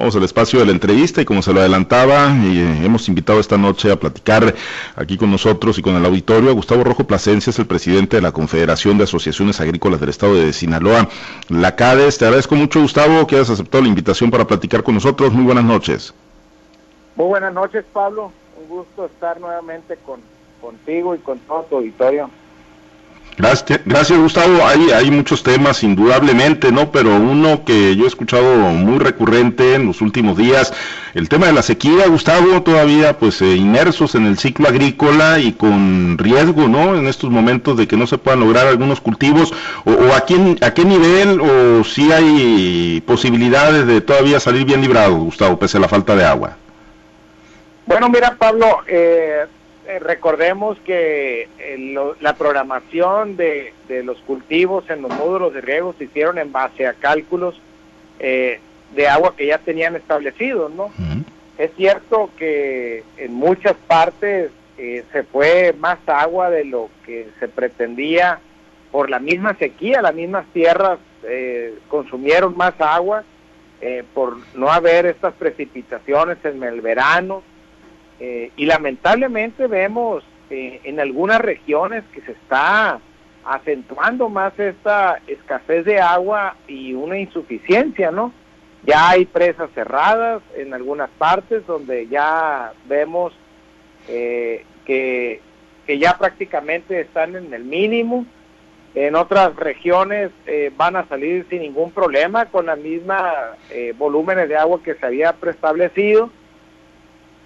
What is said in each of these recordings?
Vamos al espacio de la entrevista y como se lo adelantaba, eh, hemos invitado esta noche a platicar aquí con nosotros y con el auditorio a Gustavo Rojo Plasencia, es el presidente de la Confederación de Asociaciones Agrícolas del Estado de Sinaloa, la CADES. Te agradezco mucho, Gustavo, que hayas aceptado la invitación para platicar con nosotros. Muy buenas noches. Muy buenas noches, Pablo. Un gusto estar nuevamente con, contigo y con todo tu auditorio. Gracias, gracias Gustavo. Hay, hay muchos temas, indudablemente, ¿no? Pero uno que yo he escuchado muy recurrente en los últimos días, el tema de la sequía, Gustavo, todavía pues eh, inmersos en el ciclo agrícola y con riesgo, ¿no? En estos momentos de que no se puedan lograr algunos cultivos, o, o a, quién, a qué nivel, o si hay posibilidades de todavía salir bien librado, Gustavo, pese a la falta de agua. Bueno, mira, Pablo, eh, eh, recordemos que eh, la programación de, los cultivos en los módulos de riego se hicieron en base a cálculos eh, de agua que ya tenían establecidos, ¿no? Es cierto que en muchas partes se fue más agua de lo que se pretendía por la misma sequía, las mismas tierras consumieron más agua por no haber estas precipitaciones en el verano eh, y lamentablemente vemos eh, en algunas regiones que se está acentuando más esta escasez de agua y una insuficiencia, ¿no? Ya hay presas cerradas en algunas partes donde ya vemos eh, que, que, ya prácticamente están en el mínimo. En otras regiones van a salir sin ningún problema con la misma volúmenes de agua que se había preestablecido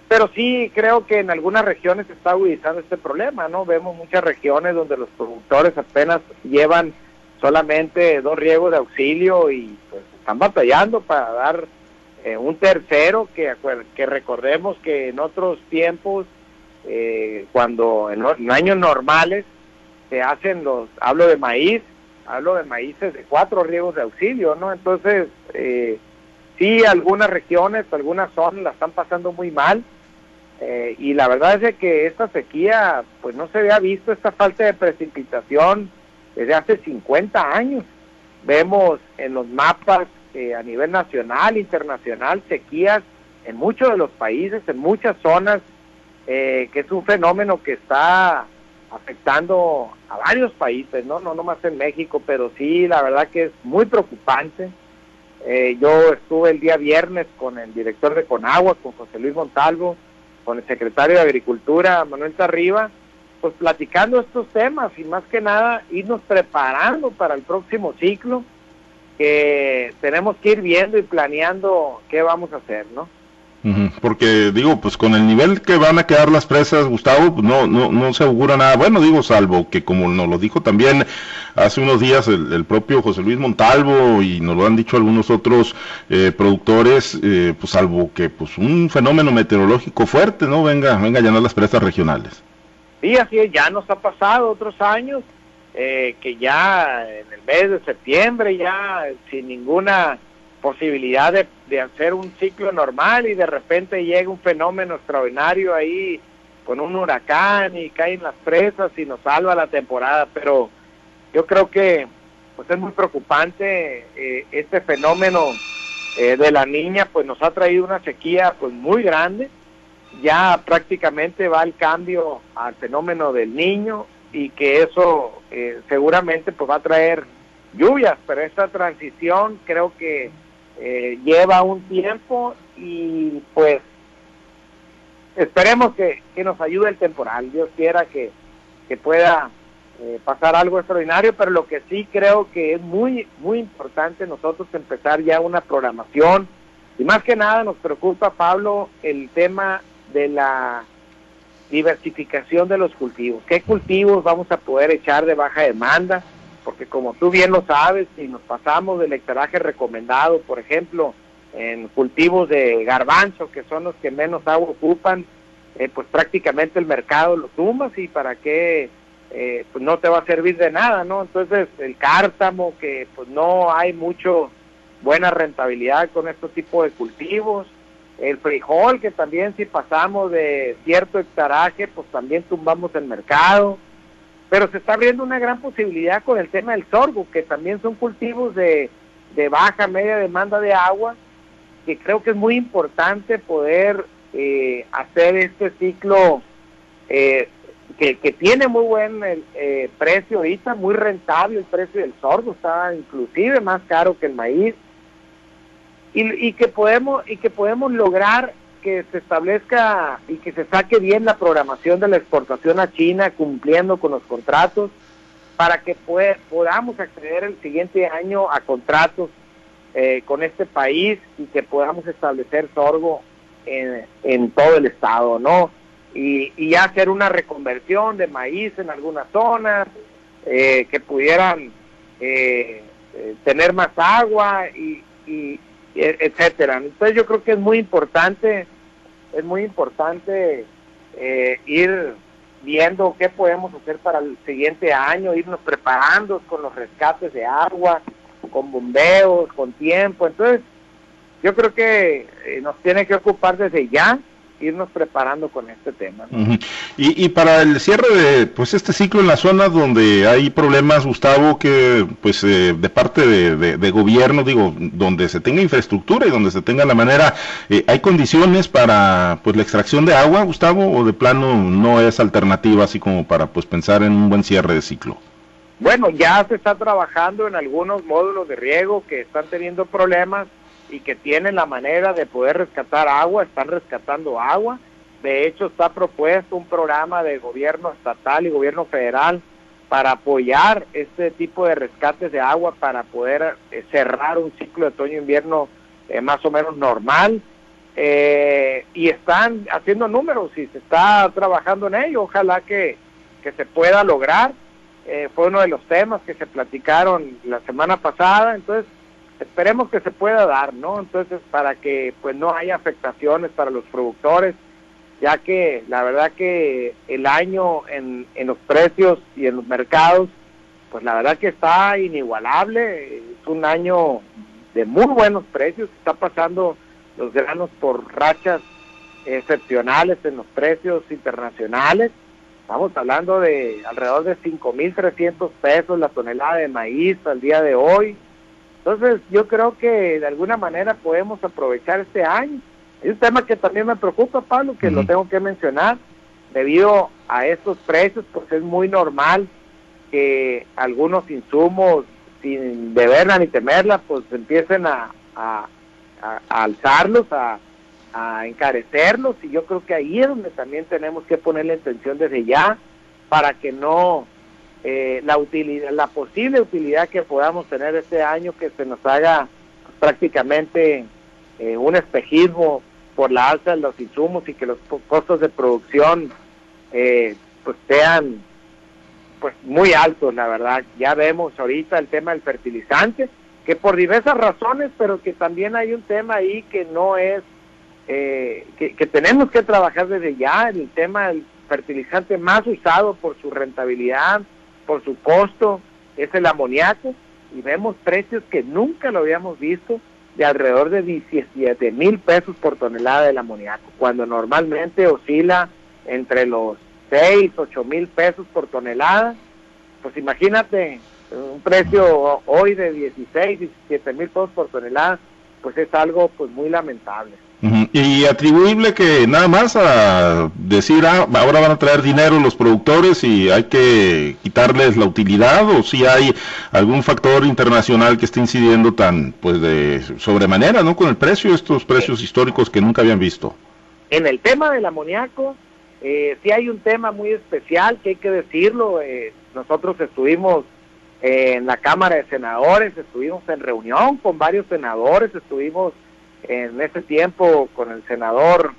pero sí creo que en algunas regiones se está agudizando este problema, ¿no? Vemos muchas regiones donde los productores apenas llevan solamente dos riegos de auxilio y pues están batallando para dar eh, un tercero que, que recordemos que en otros tiempos, eh, cuando en, años normales se hacen los, hablo de maíz, hablo de maíces de cuatro riegos de auxilio, ¿no? Entonces, eh, sí, algunas regiones, algunas zonas la están pasando muy mal eh, y la verdad es que esta sequía, pues no se había visto esta falta de precipitación desde hace 50 años. Vemos en los mapas a nivel nacional, internacional, sequías en muchos de los países, en muchas zonas, eh, que es un fenómeno que está afectando a varios países, no no más en México, pero sí, la verdad que es muy preocupante. Eh, yo estuve el día viernes con el director de Conagua, con José Luis Montalvo, con el secretario de Agricultura, Manuel Tarriba, pues platicando estos temas y más que nada irnos preparando para el próximo ciclo, que tenemos que ir viendo y planeando qué vamos a hacer, ¿no? Porque digo, pues con el nivel que van a quedar las presas, Gustavo, pues no, no, no se augura nada. Bueno, digo, salvo que como nos lo dijo también hace unos días el, propio José Luis Montalvo y nos lo han dicho algunos otros eh, productores, eh, pues salvo que pues un fenómeno meteorológico fuerte, ¿no? Venga, venga a llenar las presas regionales. Sí, así es, ya nos ha pasado otros años, eh, que ya en el mes de septiembre, ya sin ninguna posibilidad de, de, hacer un ciclo normal y de repente llega un fenómeno extraordinario ahí con un huracán y caen las presas y nos salva la temporada, pero yo creo que pues es muy preocupante eh, este fenómeno eh, de la niña, pues nos ha traído una sequía pues muy grande, ya prácticamente va el cambio al fenómeno del niño y que eso eh, seguramente pues va a traer lluvias, pero esta transición creo que eh, lleva un tiempo y pues esperemos que, nos ayude el temporal. Dios quiera que, pueda eh, pasar algo extraordinario, pero lo que sí creo que es muy, muy importante nosotros empezar ya una programación y más que nada nos preocupa, Pablo, el tema de la diversificación de los cultivos. ¿Qué cultivos vamos a poder echar de baja demanda? Porque como tú bien lo sabes, si nos pasamos del hectaraje recomendado, por ejemplo, en cultivos de garbanzo, que son los que menos agua ocupan, eh, pues prácticamente el mercado lo tumbas y para qué, eh, pues no te va a servir de nada, ¿no? Entonces el cártamo, que pues no hay mucho buena rentabilidad con estos tipos de cultivos, el frijol, que también si pasamos de cierto hectaraje, pues también tumbamos el mercado, pero se está abriendo una gran posibilidad con el tema del sorgo, que también son cultivos de, baja, media demanda de agua que creo que es muy importante poder eh, hacer este ciclo eh, que, que, tiene muy buen eh, precio ahorita, muy rentable el precio del sordo, está inclusive más caro que el maíz, y, y, que podemos y que podemos lograr que se establezca y que se saque bien la programación de la exportación a China cumpliendo con los contratos para que podamos acceder el siguiente año a contratos eh, con este país y que podamos establecer sorgo en, en todo el estado, ¿no? Y, y, hacer una reconversión de maíz en algunas zonas, eh, que pudieran eh, tener más agua y, y, etcétera. Entonces yo creo que es muy importante, es muy importante ir viendo qué podemos hacer para el siguiente año, irnos preparando con los rescates de agua, con bombeos, con tiempo. Entonces, yo creo que eh, nos tiene que ocupar desde ya irnos preparando con este tema. y, y, para el cierre de pues este ciclo en la zona donde hay problemas, Gustavo, que pues eh, de parte de, gobierno, digo, donde se tenga infraestructura y donde se tenga la manera, eh, ¿hay condiciones para pues la extracción de agua, Gustavo, o de plano no es alternativa así como para pues pensar en un buen cierre de ciclo? Bueno, ya se está trabajando en algunos módulos de riego que están teniendo problemas y que tienen la manera de poder rescatar agua, están rescatando agua. De hecho, está propuesto un programa de gobierno estatal y gobierno federal para apoyar este tipo de rescates de agua para poder eh, cerrar un ciclo de otoño-invierno eh, más o menos normal. Eh, y están haciendo números y se está trabajando en ello. Ojalá que, que se pueda lograr. fue uno de los temas que se platicaron la semana pasada. Entonces, esperemos que se pueda dar, ¿no? Entonces, para que pues no haya afectaciones para los productores, ya que la verdad que el año en, en los precios y en los mercados, pues la verdad que está inigualable, es un año de muy buenos precios, está pasando los granos por rachas excepcionales en los precios internacionales. Estamos hablando de alrededor de 5.300 pesos la tonelada de maíz al día de hoy. Entonces, yo creo que de alguna manera podemos aprovechar este año. Es un tema que también me preocupa, Pablo, que lo tengo que mencionar. Debido a estos precios, pues es muy normal que algunos insumos, sin deberla ni temerla, pues empiecen a, a, alzarlos, a, a encarecerlos. Y yo creo que ahí es donde también tenemos que ponerle atención desde ya para que no eh, la utilidad, la posible utilidad que podamos tener este año que se nos haga prácticamente eh, un espejismo por la alza de los insumos y que los costos de producción eh, pues sean pues muy altos la verdad. Ya vemos ahorita el tema del fertilizante que por diversas razones pero que también hay un tema ahí que no es que, que tenemos que trabajar desde ya el tema del fertilizante más usado por su rentabilidad por su costo, es el amoníaco, y vemos precios que nunca lo habíamos visto de alrededor de 17 mil pesos por tonelada del amoníaco, cuando normalmente oscila entre los 6, 8 mil pesos por tonelada. Pues imagínate un precio hoy de 16, 17 mil pesos por tonelada, pues es algo pues muy lamentable. Y atribuible que nada más a decir, ah, ahora van a traer dinero los productores y hay que quitarles la utilidad, o si hay algún factor internacional que esté incidiendo tan, pues de sobremanera, ¿no? Con el precio, estos precios históricos que nunca habían visto. En el tema del amoníaco, eh, sí hay un tema muy especial que hay que decirlo. Eh, nosotros estuvimos en la Cámara de Senadores, estuvimos en reunión con varios senadores, estuvimos en ese tiempo con el senador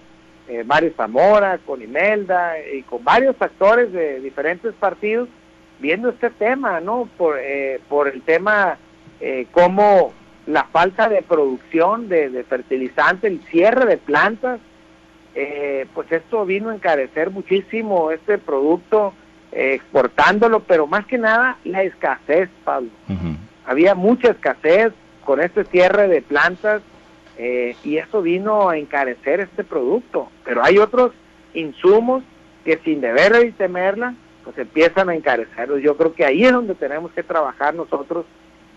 eh, Mario Zamora, con Imelda y con varios actores de diferentes partidos viendo este tema, ¿no? Por, eh, por el tema eh, como la falta de producción de, fertilizante, el cierre de plantas, eh, pues esto vino a encarecer muchísimo este producto exportándolo, pero más que nada la escasez, Pablo. Había mucha escasez con este cierre de plantas eh, y eso vino a encarecer este producto. Pero hay otros insumos que sin deber y temerla, pues empiezan a encarecerlos. Yo creo que ahí es donde tenemos que trabajar nosotros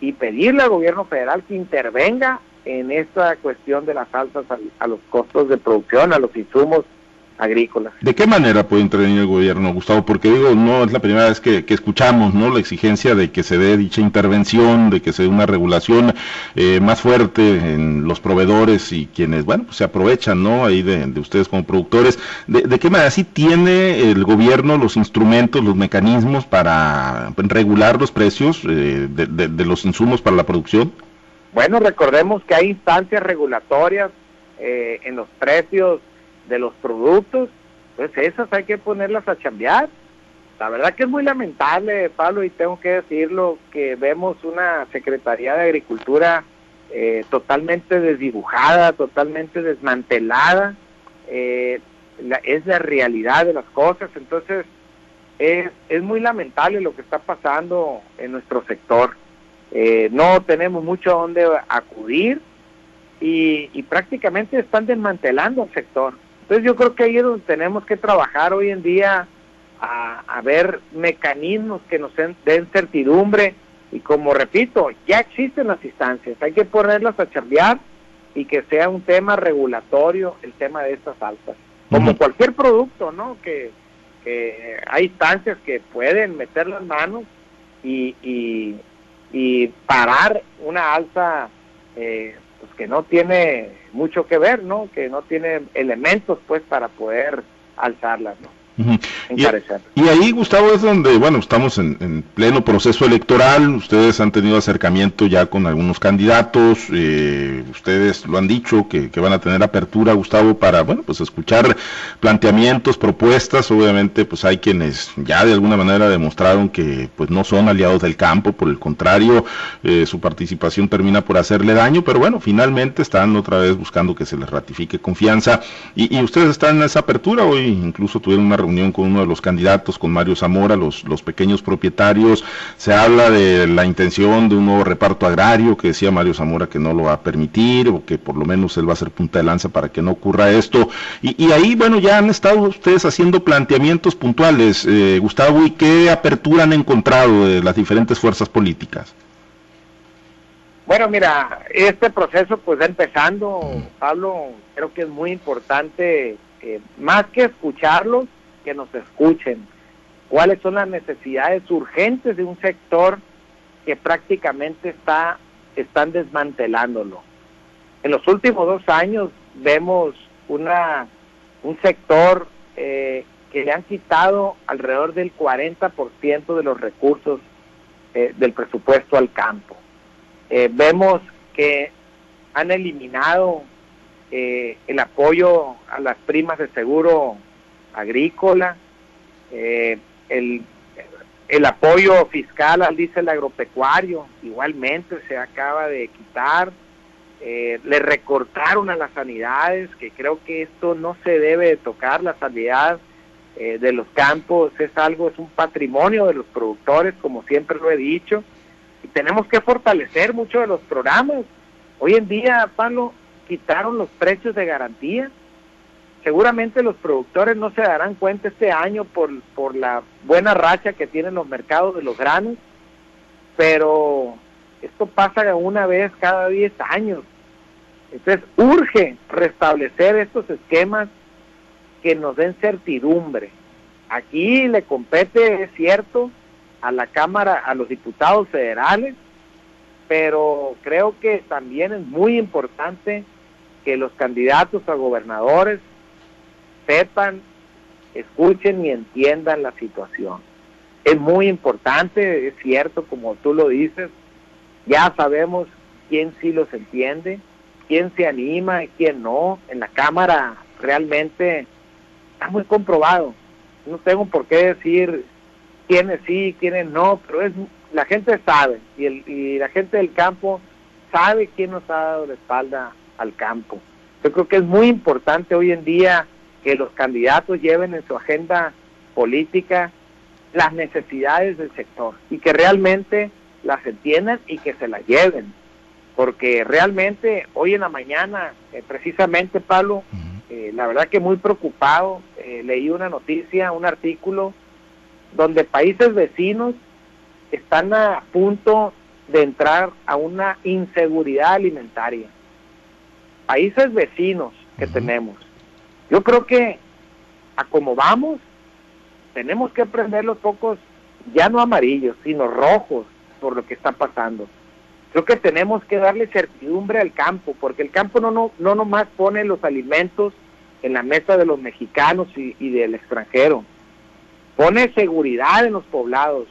y pedirle al gobierno federal que intervenga en esta cuestión de las alzas a los costos de producción, a los insumos agrícolas. ¿De qué manera puede intervenir el gobierno, Gustavo? Porque digo, no es la primera vez que, escuchamos ¿no? la exigencia de que se dé dicha intervención, de que se dé una regulación eh, más fuerte en los proveedores y quienes, bueno, pues se aprovechan ¿no? ahí de, ustedes como productores. ¿De, qué manera sí tiene el gobierno los instrumentos, los mecanismos para regular los precios eh, de, los insumos para la producción? Bueno, recordemos que hay instancias regulatorias eh, en los precios de los productos, pues esas hay que ponerlas a chambear. La verdad que es muy lamentable, Pablo, y tengo que decirlo, que vemos una Secretaría de Agricultura eh, totalmente desdibujada, totalmente desmantelada. Eh, es la realidad de las cosas, entonces es, es muy lamentable lo que está pasando en nuestro sector. Eh, no tenemos mucho a dónde acudir y, y prácticamente están desmantelando el sector. Entonces yo creo que ahí es donde tenemos que trabajar hoy en día a, ver mecanismos que nos den, certidumbre y como repito, ya existen las instancias, hay que ponerlas a charlear y que sea un tema regulatorio el tema de estas alzas. Como cualquier producto, ¿no? Que, hay instancias que pueden meter las manos y, y, parar una alza eh, pues que no tiene mucho que ver, ¿no? Que no tiene elementos, pues, para poder alzarlas, ¿no? Y, ahí, Gustavo, es donde, bueno, estamos en, pleno proceso electoral, ustedes han tenido acercamiento ya con algunos candidatos, eh, ustedes lo han dicho, que, van a tener apertura, Gustavo, para, bueno, pues escuchar planteamientos, propuestas, obviamente, pues hay quienes ya de alguna manera demostraron que, pues no son aliados del campo, por el contrario, eh, su participación termina por hacerle daño, pero bueno, finalmente están otra vez buscando que se les ratifique confianza, y, y ustedes están en esa apertura, hoy incluso tuvieron una reunión con uno de los candidatos, con Mario Zamora, los, los pequeños propietarios. Se habla de la intención de un nuevo reparto agrario, que decía Mario Zamora que no lo va a permitir, o que por lo menos él va a ser punta de lanza para que no ocurra esto. Y, ahí, bueno, ya han estado ustedes haciendo planteamientos puntuales, eh, Gustavo, ¿y qué apertura han encontrado de las diferentes fuerzas políticas? Bueno, mira, este proceso pues empezando, Pablo, creo que es muy importante eh, más que escucharlos, que nos escuchen. ¿Cuáles son las necesidades urgentes de un sector que prácticamente está están desmantelándolo? En los últimos dos años vemos una un sector eh, que le han quitado alrededor del 40% de los recursos eh, del presupuesto al campo. vemos que han eliminado eh, el apoyo a las primas de seguro agrícola, eh, el, el apoyo fiscal al diésel agropecuario, igualmente se acaba de quitar, eh, le recortaron a las sanidades, que creo que esto no se debe de tocar, la sanidad de los campos es algo, es un patrimonio de los productores, como siempre lo he dicho, y tenemos que fortalecer mucho de los programas. Hoy en día, Pablo, quitaron los precios de garantía. Seguramente los productores no se darán cuenta este año por, por la buena racha que tienen los mercados de los granos, pero esto pasa una vez cada 10 años. Entonces urge restablecer estos esquemas que nos den certidumbre. Aquí le compete, es cierto, a la Cámara, a los diputados federales, pero creo que también es muy importante que los candidatos a gobernadores sepan, escuchen y entiendan la situación. Es muy importante, es cierto, como tú lo dices, ya sabemos quién sí los entiende, quién se anima y quién no. En la Cámara realmente está muy comprobado. No tengo por qué decir quiénes sí quiénes no, pero es la gente sabe y, el, y la gente del campo sabe quién nos ha dado la espalda al campo. Yo creo que es muy importante hoy en día que los candidatos lleven en su agenda política las necesidades del sector y que realmente las entiendan y que se las lleven. Porque realmente hoy en la mañana, eh, precisamente Pablo, eh, la verdad que muy preocupado, eh, leí una noticia, un artículo, donde países vecinos están a punto de entrar a una inseguridad alimentaria países vecinos que tenemos. Yo creo que a como vamos, tenemos que prender los focos ya no amarillos, sino rojos por lo que está pasando. Creo que tenemos que darle certidumbre al campo, porque el campo no, no, no nomás pone los alimentos en la mesa de los mexicanos y, del extranjero, pone seguridad en los poblados,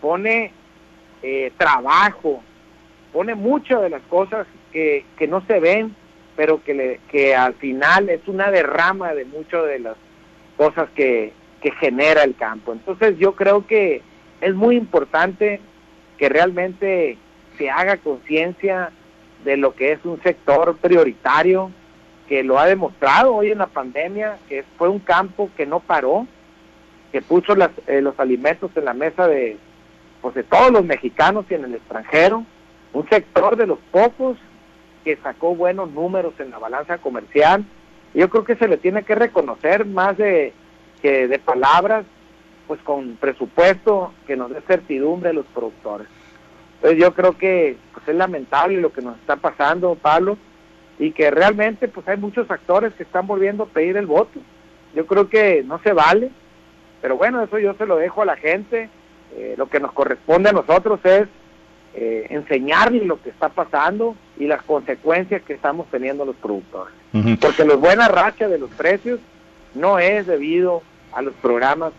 pone eh, trabajo, pone muchas de las cosas que, que no se ven, pero que, le, que al final es una derrama de muchas de las cosas que, genera el campo. Entonces yo creo que es muy importante que realmente se haga conciencia de lo que es un sector prioritario, que lo ha demostrado hoy en la pandemia, que fue un campo que no paró, que puso eh, los alimentos en la mesa de, pues, de todos los mexicanos y en el extranjero, un sector de los pocos que sacó buenos números en la balanza comercial. Yo creo que se le tiene que reconocer más de que de palabras, pues con presupuesto que nos dé certidumbre a los productores. Entonces yo creo que pues, es lamentable lo que nos está pasando, Pablo, y que realmente pues hay muchos actores que están volviendo a pedir el voto. Yo creo que no se vale, pero bueno, eso yo se lo dejo a la gente. Eh, lo que nos corresponde a nosotros es eh, enseñarles lo que está pasando y las consecuencias que estamos teniendo los productores. Porque la buena racha de los precios no es debido a los programas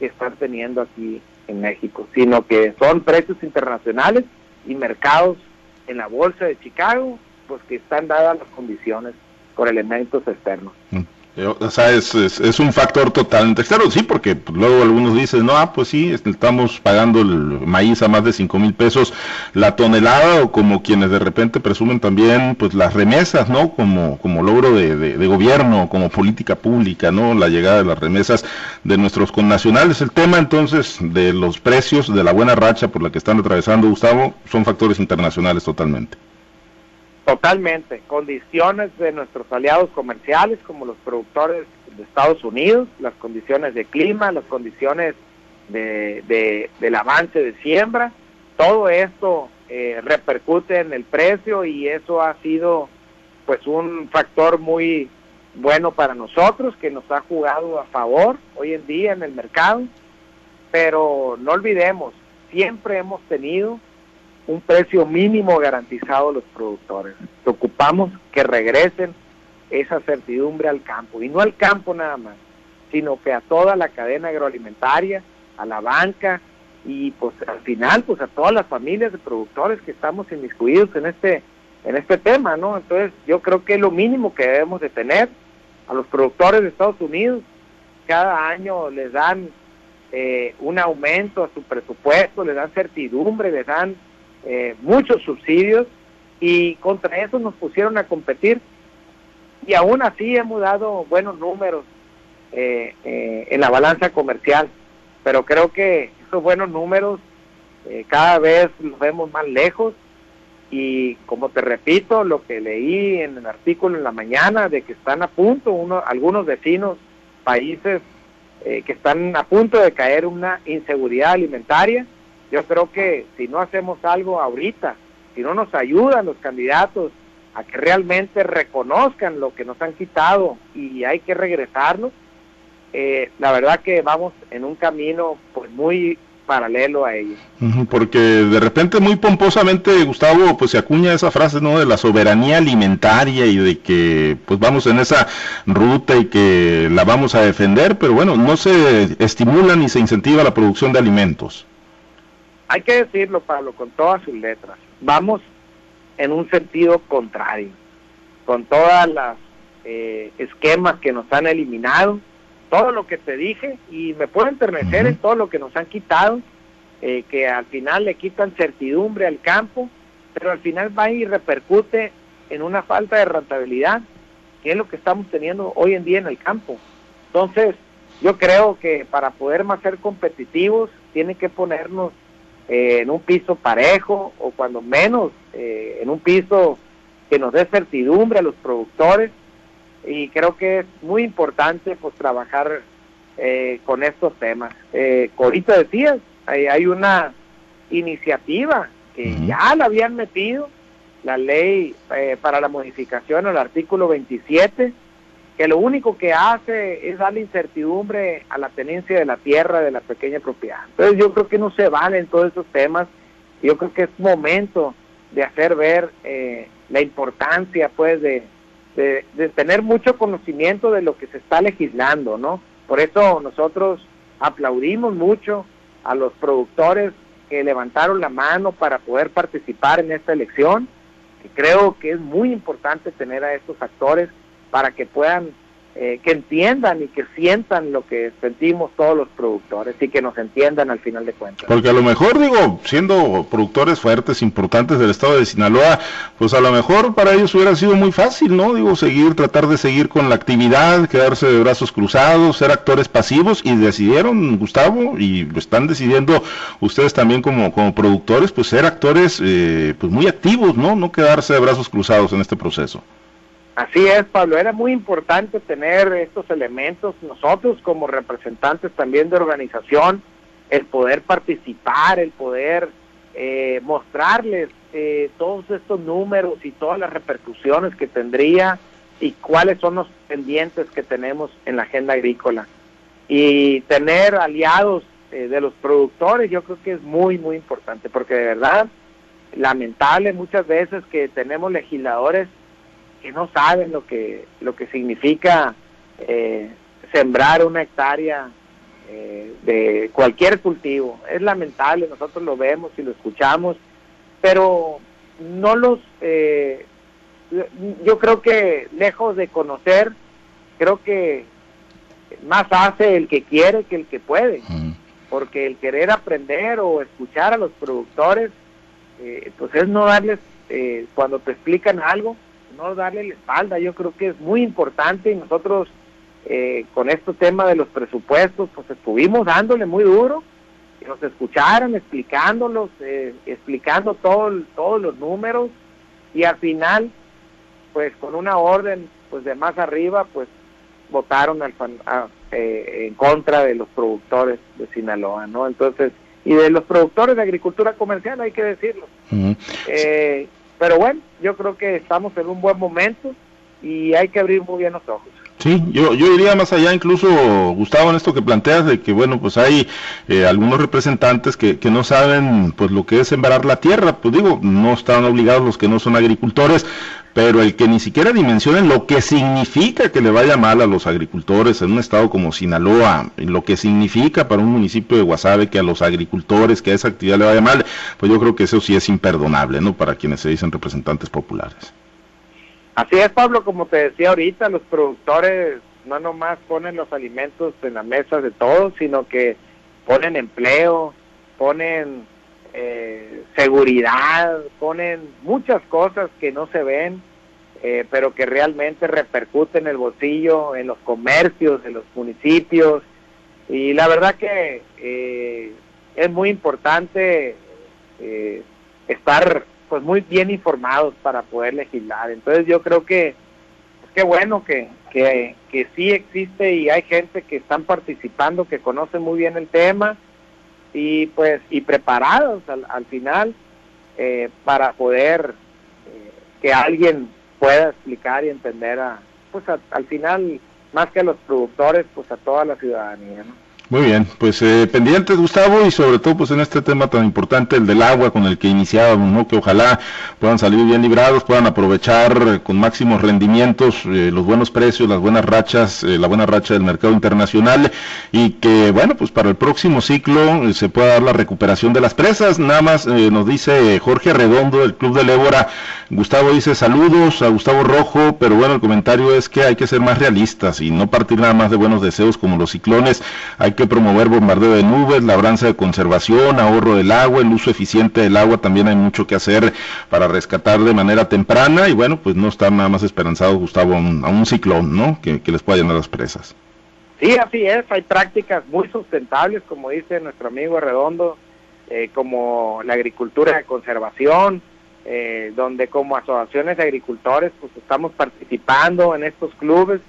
que están teniendo aquí en México, sino que son precios internacionales y mercados en la bolsa de Chicago, pues que están dadas las condiciones por elementos externos. Mm. O sea, es, es, un factor totalmente externo, sí, porque luego algunos dicen, no, ah, pues sí, estamos pagando el maíz a más de 5 mil pesos la tonelada, o como quienes de repente presumen también, pues las remesas, ¿no? Como, como logro de, de, gobierno, como política pública, ¿no? La llegada de las remesas de nuestros connacionales. El tema entonces de los precios, de la buena racha por la que están atravesando, Gustavo, son factores internacionales totalmente. Totalmente, condiciones de nuestros aliados comerciales como los productores de Estados Unidos, las condiciones de clima, las condiciones de, del avance de siembra, todo esto eh, repercute en el precio y eso ha sido pues un factor muy bueno para nosotros que nos ha jugado a favor hoy en día en el mercado, pero no olvidemos, siempre hemos tenido un precio mínimo garantizado a los productores. Ocupamos que regresen esa certidumbre al campo, y no al campo nada más, sino que a toda la cadena agroalimentaria, a la banca y pues al final pues a todas las familias de productores que estamos inmiscuidos en este en este tema, ¿no? Entonces yo creo que es lo mínimo que debemos de tener a los productores de Estados Unidos cada año les dan eh, un aumento a su presupuesto, les dan certidumbre, les dan eh, muchos subsidios y contra eso nos pusieron a competir y aún así hemos dado buenos números eh, eh, en la balanza comercial, pero creo que esos buenos números cada vez los vemos más lejos y como te repito, lo que leí en el artículo en la mañana de que están a punto uno, algunos vecinos, países que están a punto de caer una inseguridad alimentaria, yo creo que si no hacemos algo ahorita, si no nos ayudan los candidatos a que realmente reconozcan lo que nos han quitado y hay que regresarnos, eh, la verdad que vamos en un camino pues muy paralelo a ellos. Porque de repente muy pomposamente Gustavo pues se acuña esa frase no de la soberanía alimentaria y de que pues vamos en esa ruta y que la vamos a defender, pero bueno, no se estimula ni se incentiva la producción de alimentos hay que decirlo, Pablo, con todas sus letras. Vamos en un sentido contrario, con todas las eh, esquemas que nos han eliminado, todo lo que te dije, y me puedo enternecer en todo lo que nos han quitado, eh, que al final le quitan certidumbre al campo, pero al final va y repercute en una falta de rentabilidad, que es lo que estamos teniendo hoy en día en el campo. Entonces, yo creo que para poder más ser competitivos, tiene que ponernos eh, en un piso parejo o cuando menos eh, en un piso que nos dé certidumbre a los productores y creo que es muy importante pues trabajar eh, con estos temas. Eh, ahorita decías, hay, hay, una iniciativa que ya la habían metido la ley eh, para la modificación al artículo 27, que lo único que hace es darle incertidumbre a la tenencia de la tierra de la pequeña propiedad. Entonces yo creo que no se valen todos esos temas, yo creo que es momento de hacer ver eh, la importancia pues de, de, tener mucho conocimiento de lo que se está legislando, ¿no? Por eso nosotros aplaudimos mucho a los productores que levantaron la mano para poder participar en esta elección. Y creo que es muy importante tener a estos actores para que puedan eh, que entiendan y que sientan lo que sentimos todos los productores y que nos entiendan al final de cuentas. Porque a lo mejor, digo, siendo productores fuertes, importantes del estado de Sinaloa, pues a lo mejor para ellos hubiera sido muy fácil, ¿no? Digo, seguir, tratar de seguir con la actividad, quedarse de brazos cruzados, ser actores pasivos y decidieron, Gustavo, y lo están decidiendo ustedes también como, como productores, pues ser actores eh, pues muy activos, ¿no? No quedarse de brazos cruzados en este proceso. Así es, Pablo, era muy importante tener estos elementos, nosotros como representantes también de organización, el poder participar, el poder eh, mostrarles eh, todos estos números y todas las repercusiones que tendría y cuáles son los pendientes que tenemos en la agenda agrícola. Y tener aliados eh, de los productores yo creo que es muy, muy importante, porque de verdad, lamentable muchas veces que tenemos legisladores que no saben lo que lo que significa eh, sembrar una hectárea eh, de cualquier cultivo. Es lamentable, nosotros lo vemos y lo escuchamos, pero no los... Eh, yo creo que lejos de conocer, creo que más hace el que quiere que el que puede, porque el querer aprender o escuchar a los productores, pues es no darles, cuando te explican algo, no darle la espalda. Yo creo que es muy importante y nosotros eh, con este tema de los presupuestos, pues estuvimos dándole muy duro, que nos escucharan explicándolos, eh, explicando todo, todos los números y al final, pues con una orden pues de más arriba, pues votaron al, eh, en contra de los productores de Sinaloa, ¿no? Entonces, y de los productores de agricultura comercial, hay que decirlo. Pero bueno, yo creo que estamos en un buen momento y hay que abrir muy bien los ojos. Sí, yo, yo iría más allá, incluso, Gustavo, en esto que planteas, de que, bueno, pues hay eh, algunos representantes que, que, no saben, pues, lo que es sembrar la tierra. Pues digo, no están obligados los que no son agricultores, pero el que ni siquiera dimensionen lo que significa que le vaya mal a los agricultores en un estado como Sinaloa, lo que significa para un municipio de Guasave que a los agricultores, que a esa actividad le vaya mal, pues yo creo que eso sí es imperdonable, ¿no? Para quienes se dicen representantes populares. Así es, Pablo, como te decía ahorita, los productores no nomás ponen los alimentos en la mesa de todos, sino que ponen empleo, ponen eh, seguridad, ponen muchas cosas que no se ven, eh, pero que realmente repercuten en el bolsillo, en los comercios, en los municipios. Y la verdad que eh, es muy importante estar pues muy bien informados para poder legislar. Entonces yo creo que pues, qué bueno que, que, que sí existe y hay gente que están participando, que conoce muy bien el tema y pues y preparados al, final eh, para poder eh, que alguien pueda explicar y entender a pues al final más que a los productores pues a toda la ciudadanía ¿no? Muy bien, pues eh, pendientes Gustavo y sobre todo pues en este tema tan importante el del agua con el que iniciábamos, ¿no? que ojalá puedan salir bien librados, puedan aprovechar eh, con máximos rendimientos eh, los buenos precios, las buenas rachas, eh, la buena racha del mercado internacional y que bueno pues para el próximo ciclo se pueda dar la recuperación de las presas. Nada más nos dice Jorge Redondo del Club de Ébora, Gustavo dice saludos a Gustavo Rojo, pero bueno el comentario es que hay que ser más realistas y no partir nada más de buenos deseos como los ciclones, hay que promover bombardeo de nubes, labranza de conservación, ahorro del agua, el uso eficiente del agua, también hay mucho que hacer para rescatar de manera temprana y bueno, pues no estar nada más esperanzado, Gustavo, a un, ciclón, ¿no? Que, les pueda llenar las presas. Sí, así es, hay prácticas muy sustentables, como dice nuestro amigo Redondo, eh, como la agricultura de conservación, eh, donde como asociaciones de agricultores pues estamos participando en estos clubes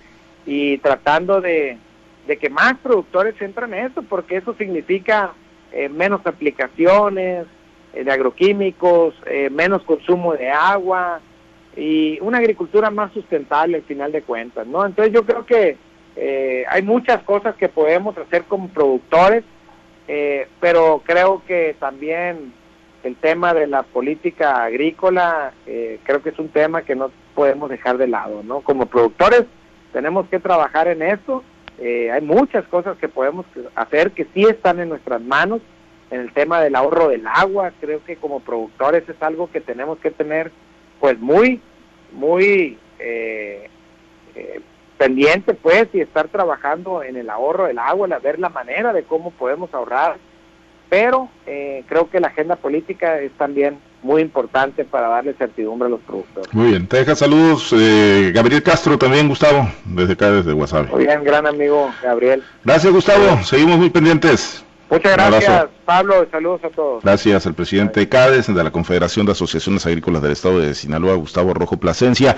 y tratando de, de que más productores entran en eso, porque eso significa eh, menos aplicaciones, de agroquímicos, menos consumo de agua y una agricultura más sustentable al final de cuentas, ¿no? Entonces yo creo que hay muchas cosas que podemos hacer como productores, pero creo que también el tema de la política agrícola eh, creo que es un tema que no podemos dejar de lado, ¿no? Como productores tenemos que trabajar en eso. Eh, hay muchas cosas que podemos hacer que sí están en nuestras manos. En el tema del ahorro del agua, creo que como productores es algo que tenemos que tener pues muy, muy eh, pendiente pues y estar trabajando en el ahorro del agua, ver la manera de cómo podemos ahorrar pero eh, creo que la agenda política es también muy importante para darle certidumbre a los productores. Muy bien, te deja saludos eh, Gabriel Castro también, Gustavo, desde acá, desde WhatsApp. Muy bien, gran amigo Gabriel. Gracias, Gustavo, seguimos muy pendientes. Muchas gracias, Pablo, saludos a todos. Gracias al presidente CADES de la Confederación de Asociaciones Agrícolas del Estado de Sinaloa, Gustavo Rojo Plasencia.